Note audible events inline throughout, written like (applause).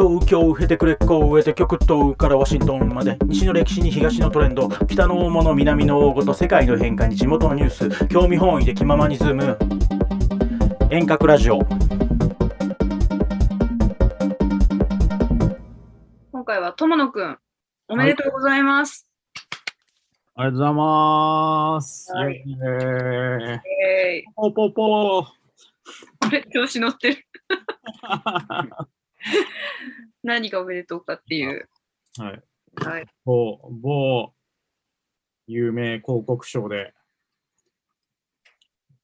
東京経てくれっこを植えて極東からワシントンまで西の歴史に東のトレンド北の大物南の大事世界の変化に地元のニュース興味本位で気ままにズーム遠隔ラジオ今回は友野くん、おめでとうございます。ありがとうございます。はいイエーイえポーポーポー。ー、あれ調子乗ってる。(laughs) (laughs) 何がおめでとうかっていう。はい。はい。某、某、有名広告賞で、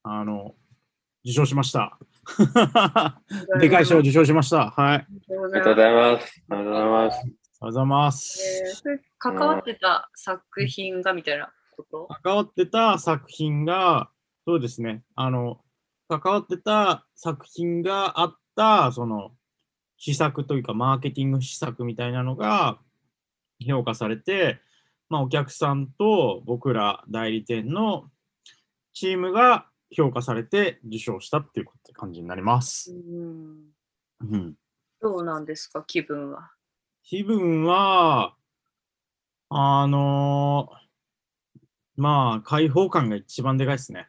あの、受賞しました。(laughs) でかい賞を受賞しました。はい。ありありがとうございます。ありがとうございます。がとうございます。関わってた作品がみたいなこと？関わってた作品が、そうですね、あの、関わってた作品があった、その、施策というか、マーケティング施策みたいなのが評価されて、まあ、お客さんと僕ら代理店のチームが評価されて受賞したっていう感じになりまうす。ん。うん、どうなんですか、気分は？気分は、あのまあ、開放感が一番でかいですね。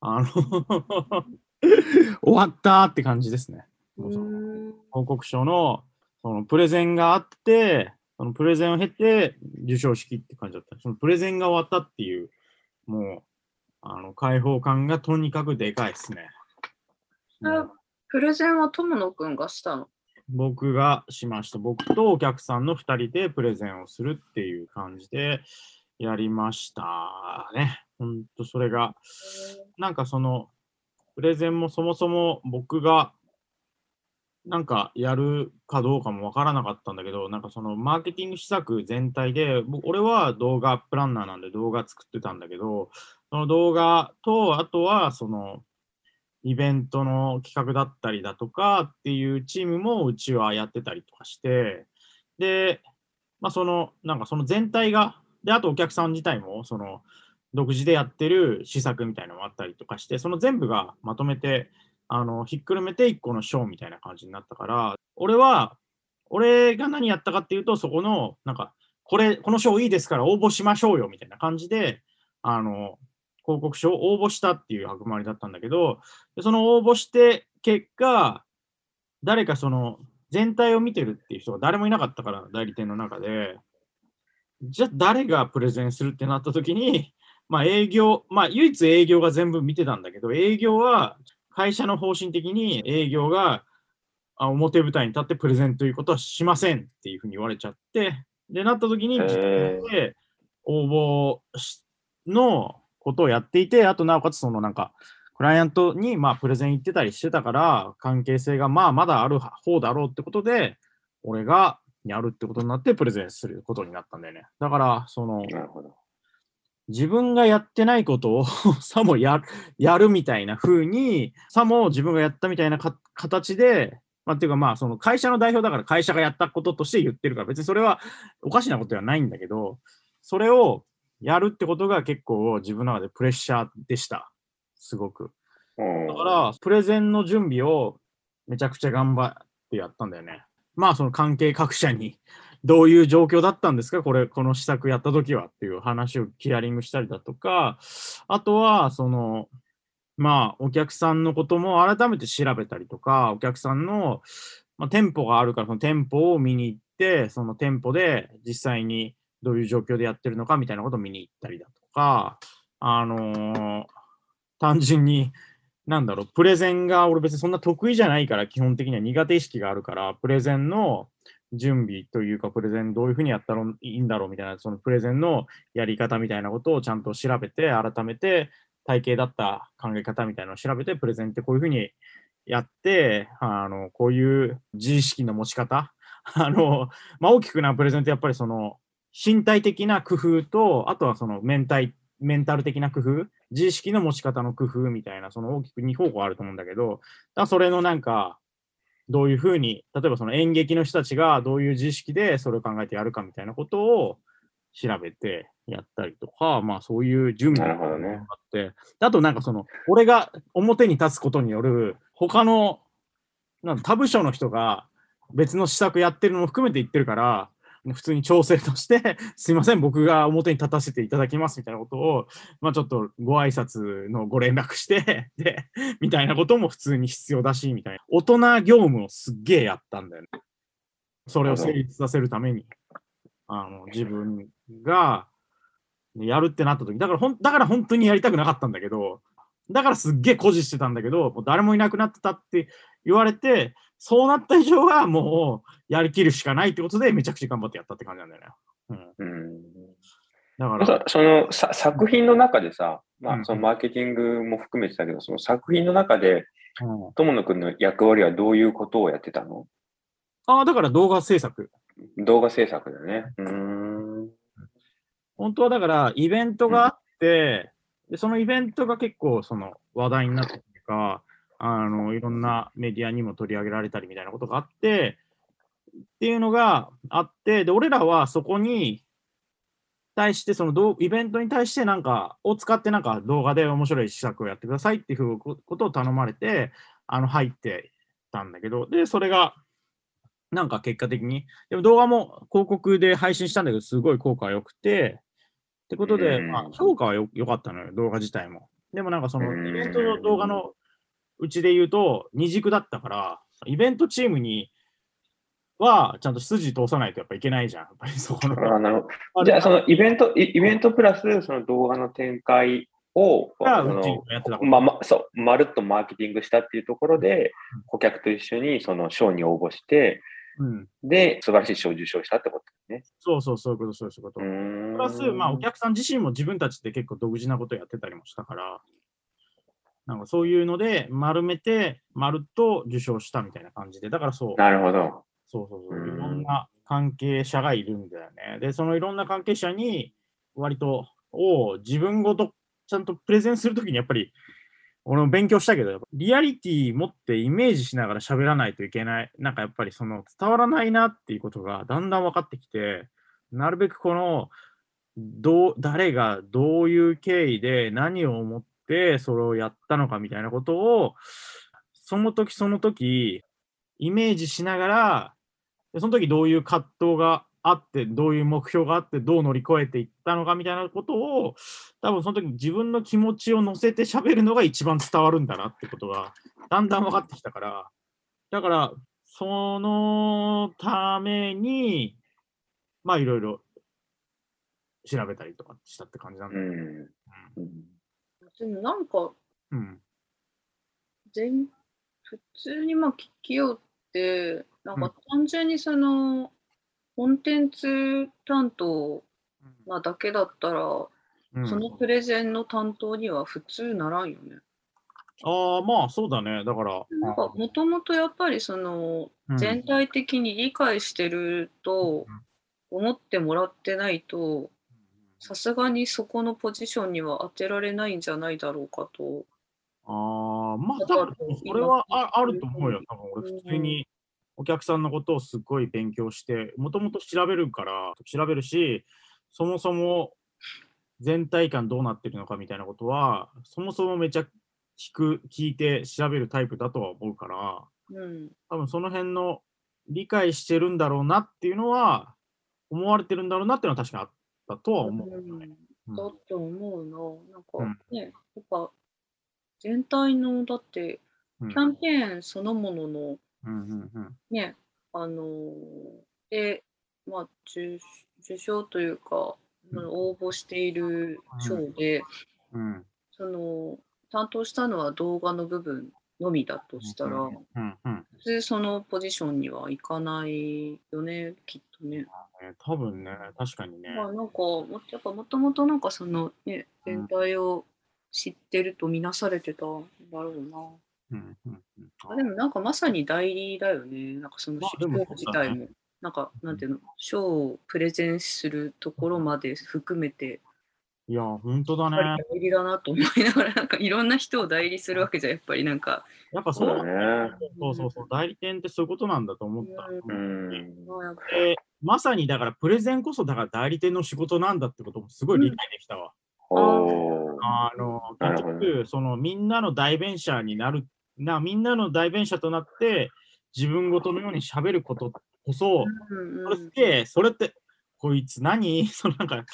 あの (laughs) 終わったって感じですね。報告書のそのプレゼンがあって、そのプレゼンを経て授賞式って感じだった。そのプレゼンが終わったっていう、もう、あの開放感がとにかくでかいですね。あプレゼンは友野くんがしたの？僕がしました。僕とお客さんの2人でプレゼンをするっていう感じでやりましたね。ほんとそれが、なんかその、プレゼンもそもそも僕がなんかやるかどうかもわからなかったんだけど、なんかそのマーケティング施策全体で、ぼ俺は動画プランナーなんで動画作ってたんだけど、その動画と、あとはそのイベントの企画だったりだとかっていうチームもうちはやってたりとかして、で、まあその、なんかその全体が、で、あとお客さん自体も、その、独自でやってる施策みたいなのもあったりとかして、その全部がまとめて、あの、ひっくるめて一個のショーみたいな感じになったから、俺は、俺が何やったかっていうと、そこの、なんか、これ、この賞いいですから応募しましょうよみたいな感じで、あの、広告賞を応募したっていう役回りだったんだけど、その応募して結果、誰かその全体を見てるっていう人が誰もいなかったから、代理店の中で、じゃあ誰がプレゼンするってなった時に、まあ営業、まあ唯一営業が全部見てたんだけど、営業は会社の方針的に営業があ表舞台に立ってプレゼンということはしませんっていうふうに言われちゃって、で、なった時に、へー自分で応募しのことをやっていて、あとなおかつそのなんか、クライアントにまあプレゼン行ってたりしてたから、関係性がまあまだある方だろうってことで、俺がやるってことになってプレゼンすることになったんだよね。だから、その、なるほど。自分がやってないことを (laughs) さもやるみたいな風に、さも自分がやったみたいな形で、まあ、っていうかまあ、その会社の代表だから会社がやったこととして言ってるから、別にそれはおかしなことではないんだけど、それをやるってことが結構自分の中でプレッシャーでした。すごく。だから、プレゼンの準備をめちゃくちゃ頑張ってやったんだよね。まあ、その関係各社に、どういう状況だったんですか？これ、この施策やった時はっていう話をヒアリングしたりだとか、あとは、その、まあ、お客さんのことも改めて調べたりとか、お客さんの、まあ、店舗があるから、その店舗を見に行って、その店舗で実際にどういう状況でやってるのかみたいなことを見に行ったりだとか、あのー単純に、なんだろう、プレゼンが俺別にそんな得意じゃないから、基本的には苦手意識があるから、プレゼンの準備というか、プレゼンどういうふうにやったらいいんだろうみたいな、そのプレゼンのやり方みたいなことをちゃんと調べて、改めて体系だった考え方みたいなのを調べて、プレゼンってこういうふうにやって、あの、こういう自意識の持ち方、(laughs) あの、まあ、大きくなプレゼンってやっぱりその、身体的な工夫と、あとはそのメンタメンタル的な工夫、自意識の持ち方の工夫みたいな、その大きく2方向あると思うんだけど、だそれのなんか、どういうふうに、例えばその演劇の人たちがどういう自意識でそれを考えてやるかみたいなことを調べてやったりとか、まあそういう準備があって、あとなんかその、俺が表に立つことによる他のなん他部署の人が別の施策やってるのも含めて言ってるから、普通に調整として、(laughs) すいません、僕が表に立たせていただきますみたいなことを、まあちょっとご挨拶のご連絡して、(laughs) で、みたいなことも普通に必要だし、みたいな。大人業務をすっげえやったんだよね。それを成立させるために、あの、自分が、やるってなった時、だからほん、だから本当にやりたくなかったんだけど、だからすっげえ誇示してたんだけど、もう誰もいなくなってたって言われて、そうなった以上はもうやりきるしかないってことで、めちゃくちゃ頑張ってやったって感じなんだよね。うん。うん。だから、さそのさ作品の中でさ、まうんあ、そのマーケティングも含めてたけど、その作品の中で、うん友野くんの役割はどういうことをやってたの？ああ、だから動画制作。動画制作だね。うーん。本当はだからイベントがあって、でそのイベントが結構その話題になったりとか、あのいろんなメディアにも取り上げられたりみたいなことがあって、っていうのがあって、で俺らはそこに対して、その動イベントに対してなんか、を使ってなんか動画で面白い施策をやってくださいっていうことを頼まれて、あの入ってたんだけど、で、それがなんか結果的に、でも動画も広告で配信したんだけど、すごい効果が良くて、ってことで、うんまあ、評価はよ良かったのよ、動画自体も。でもなんかそのうんイベントの動画のうちで言うと、二軸だったから、イベントチームにはちゃんと筋通さないとやっぱいけないじゃん。やっぱりそこの。あなるほあど。じゃあ、そのイベント、イイベントプラス、その動画の展開を、まあま、そう、まるっとマーケティングしたっていうところで、顧客と一緒にその賞に応募して、うん。で、素晴らしい賞を受賞したってことですね。そうそう、そういうこと、そういうこと。プラス、まあ、お客さん自身も自分たちで結構独自なことやってたりもしたから、なんかそういうので丸めて、丸っと受賞したみたいな感じで、だからそう、なるほど。そうそうそうう、んいろんな関係者がいるんだよね。で、そのいろんな関係者に、割と、を自分ごとちゃんとプレゼンするときに、やっぱり、俺も勉強したけど、リアリティ持ってイメージしながら喋らないといけない。なんかやっぱりその伝わらないなっていうことがだんだん分かってきて、なるべくこの、どう誰がどういう経緯で何を思ってそれをやったのかみたいなことを、その時その時、イメージしながら、でその時どういう葛藤があって、どういう目標があって、どう乗り越えていったのかみたいなことを、多分その時自分の気持ちを乗せて喋るのが一番伝わるんだなってことが、だんだん分かってきたから、だから、そのために、まあいろいろ調べたりとかしたって感じなんだよね。うん。うんでもなんかうん。全普通にまあ企業ってなんか単純にそのコンテンツ担当なだけだったら、うんそのプレゼンの担当には普通ならんよね。ああ、まあそうだね。だから、なんかもともとやっぱりそのうん全体的に理解してると思ってもらってないとさすがにそこのポジションには当てられないんじゃないだろうかと。ああ、まあ、それはああると思うよ。多分俺、普通にお客さんのことをすっごい勉強して、もともと調べるから、調べるし、そもそも全体感どうなってるのかみたいなことは、そもそもめちゃ聞く、聞いて調べるタイプだとは思うから、うん、多分その辺の理解してるんだろうなっていうのは、思われてるんだろうなっていうのは確かにあったとは思うよね。うん。だって思うな。なんうん。かね、やっぱ全体のだってうん。キャンペーンそのもののうんうんうん。ね、あのーで、まあ、受受賞というか、応募している賞で、うん。その担当したのは動画の部分のみだとしたら、うんうん。普通そのポジションにはいかないよね、きっとね。ね多分ね、確かにね。まあなんかもやっぱもともとなんかそのねうん全体を知ってるとみなされてたんだろうな。うんうんうんあでもなんかまさに代理だよね。なんかそのまあでも賞自体も。なんかなんていうの賞をプレゼンするところまで含めていや、本当だね。代理だなと思いながらなんかいろんな人を代理するわけじゃやっぱりなんか、やっぱそうそうだね。そうそうそう、代理店ってそういうことなんだと思った。ううん。まあやっぱでまさにだからプレゼンこそだから代理店の仕事なんだってこともすごい理解できたわ。おー。あの結局そのみんなの代弁者になるなみんなの代弁者となって自分ごとのように喋ることこそ、うんそれすげえ、それって、こいつ何？(laughs) そのなんか、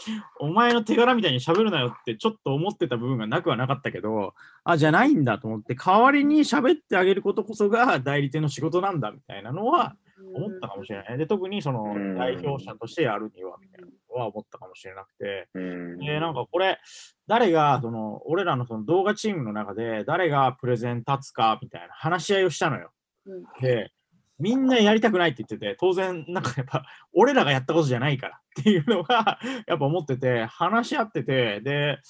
お前の手柄みたいに喋るなよってちょっと思ってた部分がなくはなかったけど、あ、じゃないんだと思って、代わりに喋ってあげることこそが代理店の仕事なんだみたいなのは思ったかもしれない。で、特にそのうん代表者としてやるにはみたいなのは思ったかもしれなくて、うんで、なんかこれ、誰が、その、俺らのその動画チームの中で、誰がプレゼン立つかみたいな話し合いをしたのよ。うんで、みんなやりたくないって言ってて、当然、なんかやっぱ、俺らがやったことじゃないからっていうのが、やっぱ思ってて、話し合ってて、で、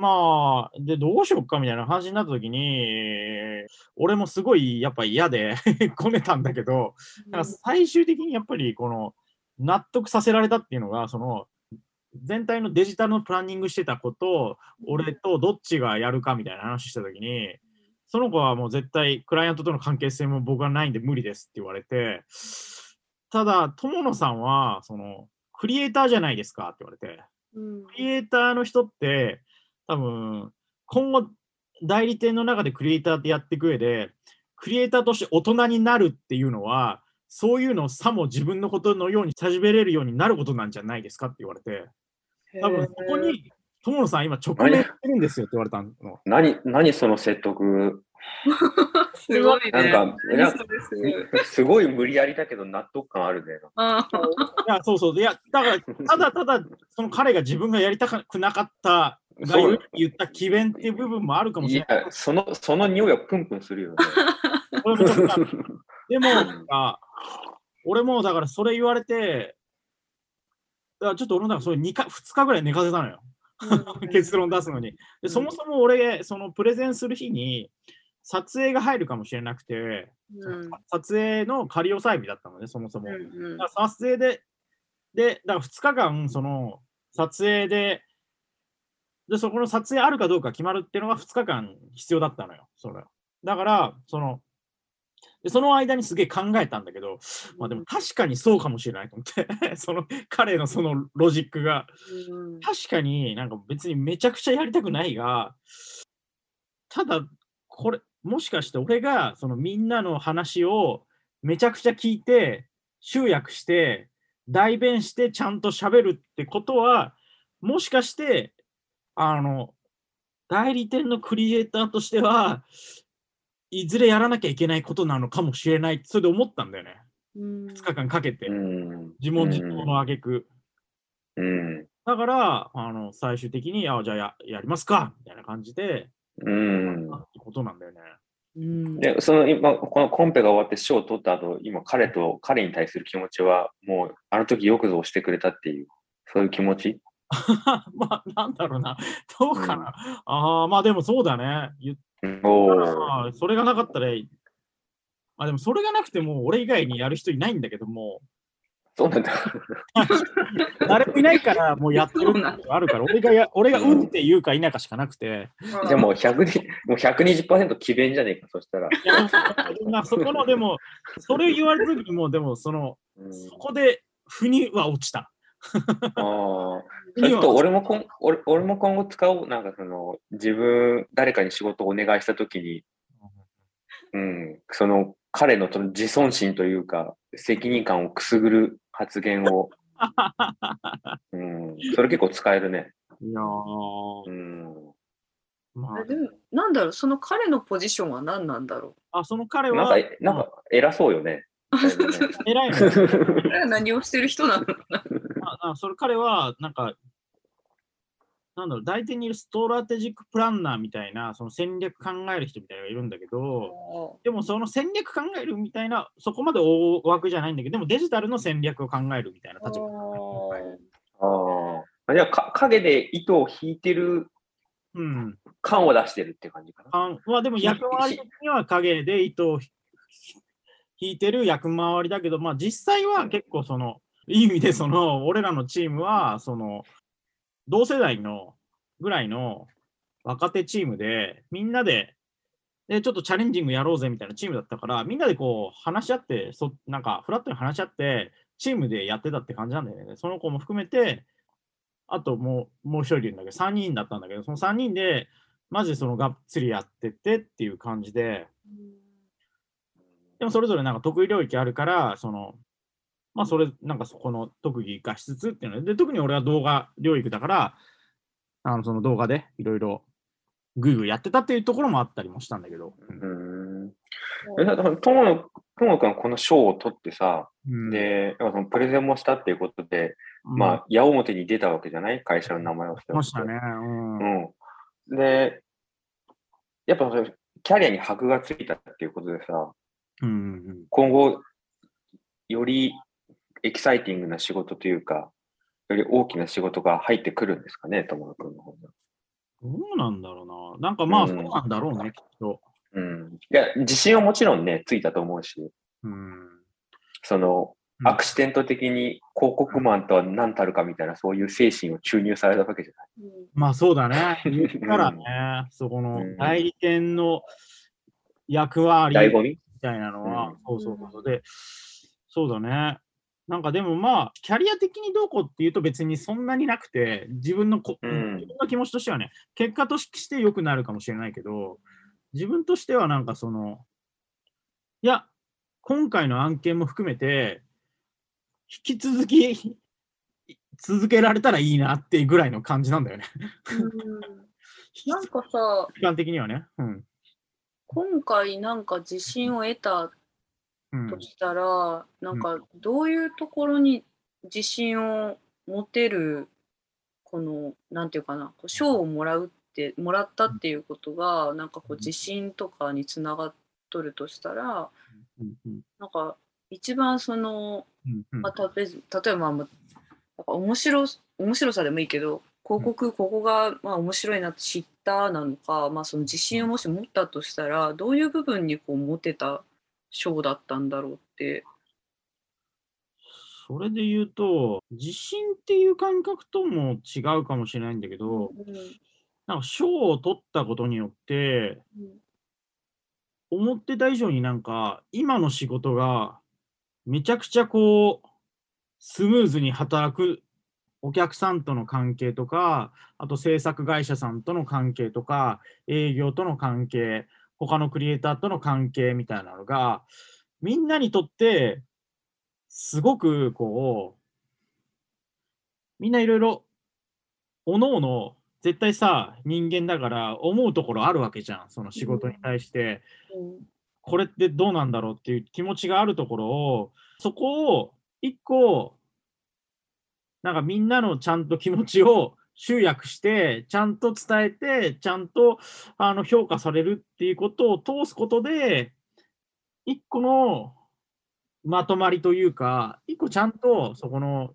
まあ、で、どうしよっかみたいな話になった時に、俺もすごいやっぱ嫌で (laughs) こねたんだけど、なんか最終的にやっぱりこの納得させられたっていうのが、その全体のデジタルのプランニングしてたことを、俺とどっちがやるかみたいな話したときに、その子はもう絶対クライアントとの関係性も僕はないんで無理ですって言われて、ただ、友野さんは、その、クリエイターじゃないですかって言われて、うん。クリエイターの人って、多分、今後、代理店の中でクリエイターってやっていく上で、クリエイターとして大人になるっていうのは、そういうのをさも自分のことのように喋れるようになることなんじゃないですかって言われて、多分そこに、友野さん今直面してるんですよって言われたの。何、何その説得？(laughs) すごいね。なんかすごいすごい無理やりだけど納得感あるね。いや、そうそう。いや、だから、ただただ、その彼が自分がやりたくなかったが言った詭弁っていう部分もあるかもしいれない。や、その、その匂いはプンプンするよね。も (laughs) でも、なんか俺もだからそれ言われて、だからちょっと俺もなんかそれ 2, か2日ぐらい寝かせたのよ。(laughs) 結論出すのに。で、そもそも俺、そのプレゼンする日に、撮影が入るかもしれなくて、うん撮影の仮押さえ日だったのね、そもそも。うんだから撮影で、で、だから2日間、その、撮影で、で、そこの撮影あるかどうか決まるっていうのが2日間必要だったのよ、それ。だから、その、でその間にすげえ考えたんだけど、まあでも確かにそうかもしれないと思って、(laughs) その彼のそのロジックが、うん確かになんか別にめちゃくちゃやりたくないが、ただ、これ、もしかして俺がそのみんなの話をめちゃくちゃ聞いて、集約して、代弁してちゃんと喋るってことは、もしかして、あの、代理店のクリエイターとしては、いずれやらなきゃいけないことなのかもしれない、それで思ったんだよね。うん2日間かけてう、ん。自問自答の挙句。うん。だから、あの最終的に、あじゃあややりますかみたいな感じで、うん。ってことなんだよね。うんで、その今、このコンペが終わって賞を取った後、今彼と、彼に対する気持ちは、もう、あの時よくぞ押してくれたっていう、そういう気持ち (laughs) まあ、なんだろうな。どうかな。ああ、まあでもそうだね。それがなかったら、あでもそれがなくても俺以外にやる人いないんだけども、そうなんだ。(laughs) 誰もいないからもうやってるってことがあるから、俺がや俺がうんって言うか否かしかなくて、じゃあもう100にもう120%奇弁じゃねえか、そしたら。いやまあそこのでも、それ言われた時にも、でもその、うん、そこで腑には落ちた。ああ。腑ちょっと俺もこん俺俺も今後使おう。なんかその、自分、誰かに仕事をお願いしたときに、うん、その、彼のその自尊心というか、責任感をくすぐる発言を、(laughs) うん、それ結構使えるね。いやーうん。まあでもなんだろうその彼のポジションは何なんだろあ、あその彼はなんか、なんか偉そうよね。う (laughs) 偉いの。彼 (laughs) は何をしてる人なのああそれ彼は、なんか、なんだろう、代理店にいるストラテジックプランナーみたいな、その戦略考える人みたいなのがいるんだけど、でもその戦略考えるみたいな、そこまで大枠じゃないんだけど、でもデジタルの戦略を考えるみたいな立場。ああ。じゃあか、影で糸を引いてるうん。感を出してるって感じかな。あまあでも役回り的には影で糸を引いてる役回りだけど、まあ実際は結構その、いい意味でその、俺らのチームは、その、同世代のぐらいの若手チームで、みんなで、で、ちょっとチャレンジングやろうぜみたいなチームだったから、みんなでこう話し合って、そなんかフラットに話し合って、チームでやってたって感じなんだよね。その子も含めて、あともう、もう一人いるんだけど、3人だったんだけど、その3人で、マジでそのがっつりやっててっていう感じで、でもそれぞれなんか得意領域あるから、その、まあそれ、なんかそこの特技化しつつっていうので、で特に俺は動画領域だから、あのその動画でいろいろグイグイやってたっていうところもあったりもしたんだけど。うんうん。え、だから、ともの、ともくんはこの賞を取ってさ、うんで、そのプレゼンもしたっていうことで、まあ、あ、矢面に出たわけじゃない会社の名前をしてましたね。うんうん。で、やっぱキャリアに箔がついたっていうことでさ、うんうん今後、よりエキサイティングな仕事というか、より大きな仕事が入ってくるんですかね、友野君の方に。どうなんだろうな。なんかまあ、うんそうなんだろうね、きっと。うん。いや、自信はもちろんね、ついたと思うし、うん。その、うんアクシデント的に広告マンとは何たるかみたいな、そういう精神を注入されたわけじゃない。うんまあそうだね。(laughs) 言ったらね、そこのうん代理店の役割みたいなのは、うんそうそうそう。で、そうだね。なんかでもまあ、キャリア的にどうこうっていうと別にそんなになくて、自分のこ、うん自分の気持ちとしてはね、結果として良くなるかもしれないけど、自分としてはなんかその、いや、今回の案件も含めて、引き続き続けられたらいいなっていうぐらいの感じなんだよね。うん (laughs) なんかさ、時間的にはね。うん。今回なんか自信を得たうんとしたら、なんかどういうところに自信を持てるこのなんていうかな賞をもらうってもらったっていうことがなんかこう自信とかにつながっとるとしたらなんか一番その、まあ、たべ例えばまあなんか面白面白さでもいいけど広告ここがまあ面白いなって知ったなのか、まあ、その自信をもし持ったとしたらどういう部分にこう持てた賞だったんだろうって。それで言うと、自信っていう感覚とも違うかもしれないんだけど、うんなんか賞を取ったことによって、思ってた以上になんか、今の仕事がめちゃくちゃこう、スムーズに働くお客さんとの関係とか、あと制作会社さんとの関係とか、営業との関係、他のクリエイターとの関係みたいなのが、みんなにとって、すごくこう、みんないろいろ、おのおの、絶対さ、人間だから思うところあるわけじゃん。その仕事に対して、うんこれってどうなんだろうっていう気持ちがあるところを、そこを一個、なんかみんなのちゃんと気持ちを集約して、ちゃんと伝えて、ちゃんとあの評価されるっていうことを通すことで、一個のまとまりというか、一個ちゃんとそこの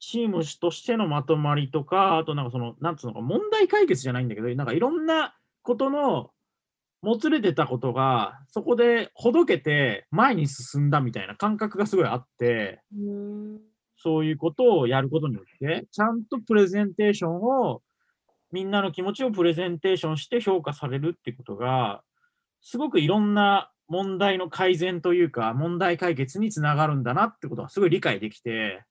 チームとしてのまとまりとか、あとなんかその、なんつうのか、問題解決じゃないんだけど、なんかいろんなことのもつれてたことが、そこでほどけて前に進んだみたいな感覚がすごいあって、そういうことをやることによって、ちゃんとプレゼンテーションを、みんなの気持ちをプレゼンテーションして評価されるっていうことが、すごくいろんな問題の改善というか、問題解決につながるんだなってことがすごい理解できて、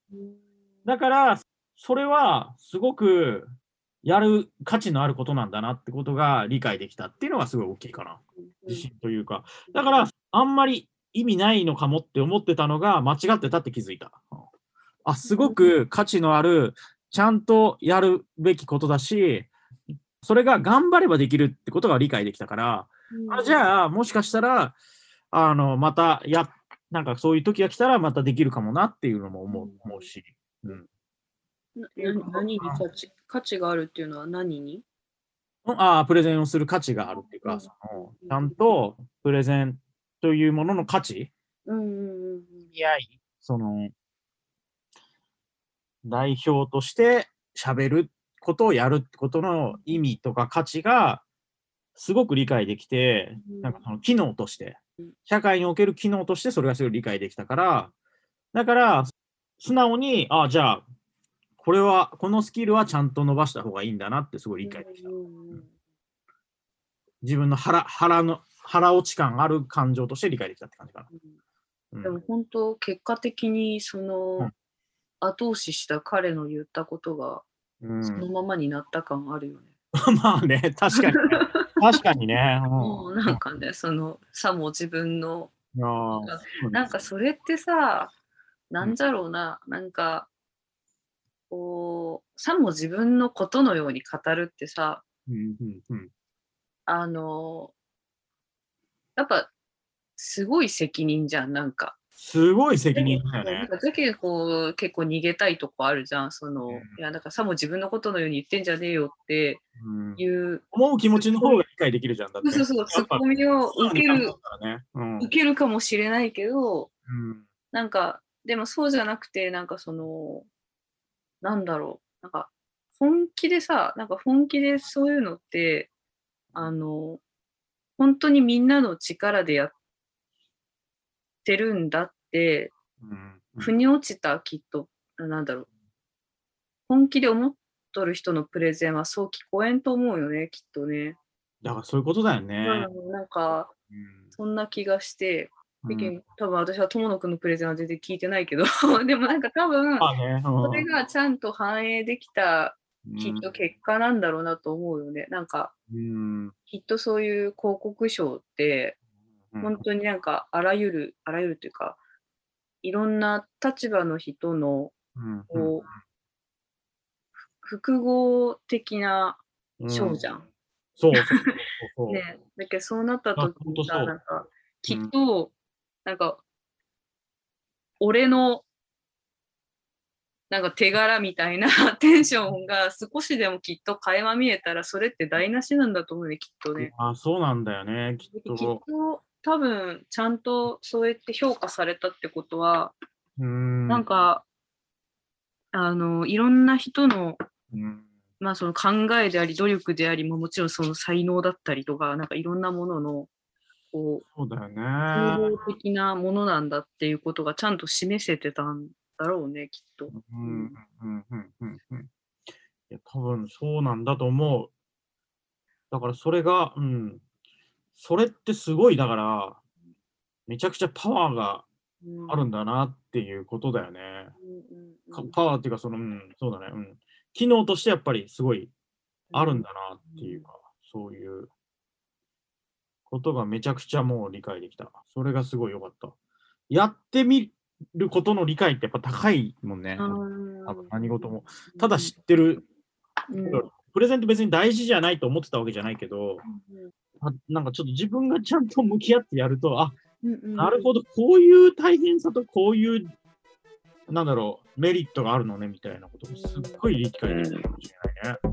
だから、それはすごくやる価値のあることなんだなってことが理解できたっていうのがすごい大きいかな。自信というか。だから、あんまり意味ないのかもって思ってたのが間違ってたって気づいた。あ、すごく価値のある、ちゃんとやるべきことだし、それが頑張ればできるってことが理解できたから、あじゃあ、もしかしたら、あの、またや、なんかそういう時が来たらまたできるかもなっていうのも思う思うし。うん。な何何に価値価値があるっていうのは何に？ああ、プレゼンをする価値があるっていうか、うん。そのちゃんとプレゼンというものの価値うんうんうんい合い、その、代表として喋ることをやるってことの意味とか価値がすごく理解できて、うん。なんかその機能としてうん、社会における機能としてそれがすごい理解できたから、だから、素直に、ああ、じゃあ、これは、このスキルはちゃんと伸ばした方がいいんだなってすごい理解できた。自分の腹腹の腹落ち感ある感情として理解できたって感じかな。うん。でも本当結果的にその、うん後押しした彼の言ったことがうんそのままになった感あるよね。(laughs) まあね、確かにね。(laughs) 確かにね。もううなんかねそのさも自分のなんかそれってさなんじゃろうな、なんかこうさも自分のことのように語るってさうんうんうんあのやっぱすごい責任じゃんなんか。すごい責任だよねなん。かだけどこう結構逃げたいとこあるじゃんその、うんいやなんかさも自分のことのように言ってんじゃねえよってうんいう、思う気持ちの方が理解できるじゃん。だって。そうそうツッコミを受けるね。うん受けるかもしれないけどうんなんかでもそうじゃなくてなんかそのなんだろうなんか本気でさなんか本気でそういうのってあの本当にみんなの力でやってるんだってうん。腑に落ちたきっとなんだろう。本気で思っとる人のプレゼンはそう聞こえんと思うよねきっとね、だからそういうことだよね。うんなんかうん。そんな気がして。うん。で多分私は友野くんのプレゼンは全然聞いてないけど。(laughs) でもなんか多分それがちゃんと反映できたきっと結果なんだろうなと思うよね。なんかうん。きっとそういう広告賞ってうん本当になんかあらゆるあらゆるというかいろんな立場の人のうんこう複合的なうん賞じゃん。そうそうそう。(laughs) ね、だけどそうなったあ時にさなんかきっと、なんか俺のなんか手柄みたいな (laughs) テンションが少しでもきっと垣間見えたらそれって台無しなんだと思うねきっとね。あそうなんだよね、きっきっとと。多分ちゃんとそうやって評価されたってことは、うんなんかあのいろんな人のうんまあその考えであり努力であり、まあ、もちろんその才能だったりとかなんかいろんなもののこうそうだよね。総合的なものなんだっていうことがちゃんと示せてたんだろうねきっと。うんうんうんうんうんいや、多分そうなんだと思う。だからそれが、うん。それってすごい、だから、めちゃくちゃパワーがうんあるんだなっていうことだよね。パワーっていうか、その、うん、そうだね。うん。機能としてやっぱりすごいあるんだなっていうか、そういうことがめちゃくちゃもう理解できた。それがすごい良かった。やってみることの理解ってやっぱ高いもんね。何事も。ただ知ってる、うんプレゼント別に大事じゃないと思ってたわけじゃないけど、あなんかちょっと自分がちゃんと向き合ってやると、あ、うんうんなるほど、こういう大変さとこういう、なんだろう、メリットがあるのねみたいなことをすっごい理解できたかもしれないね。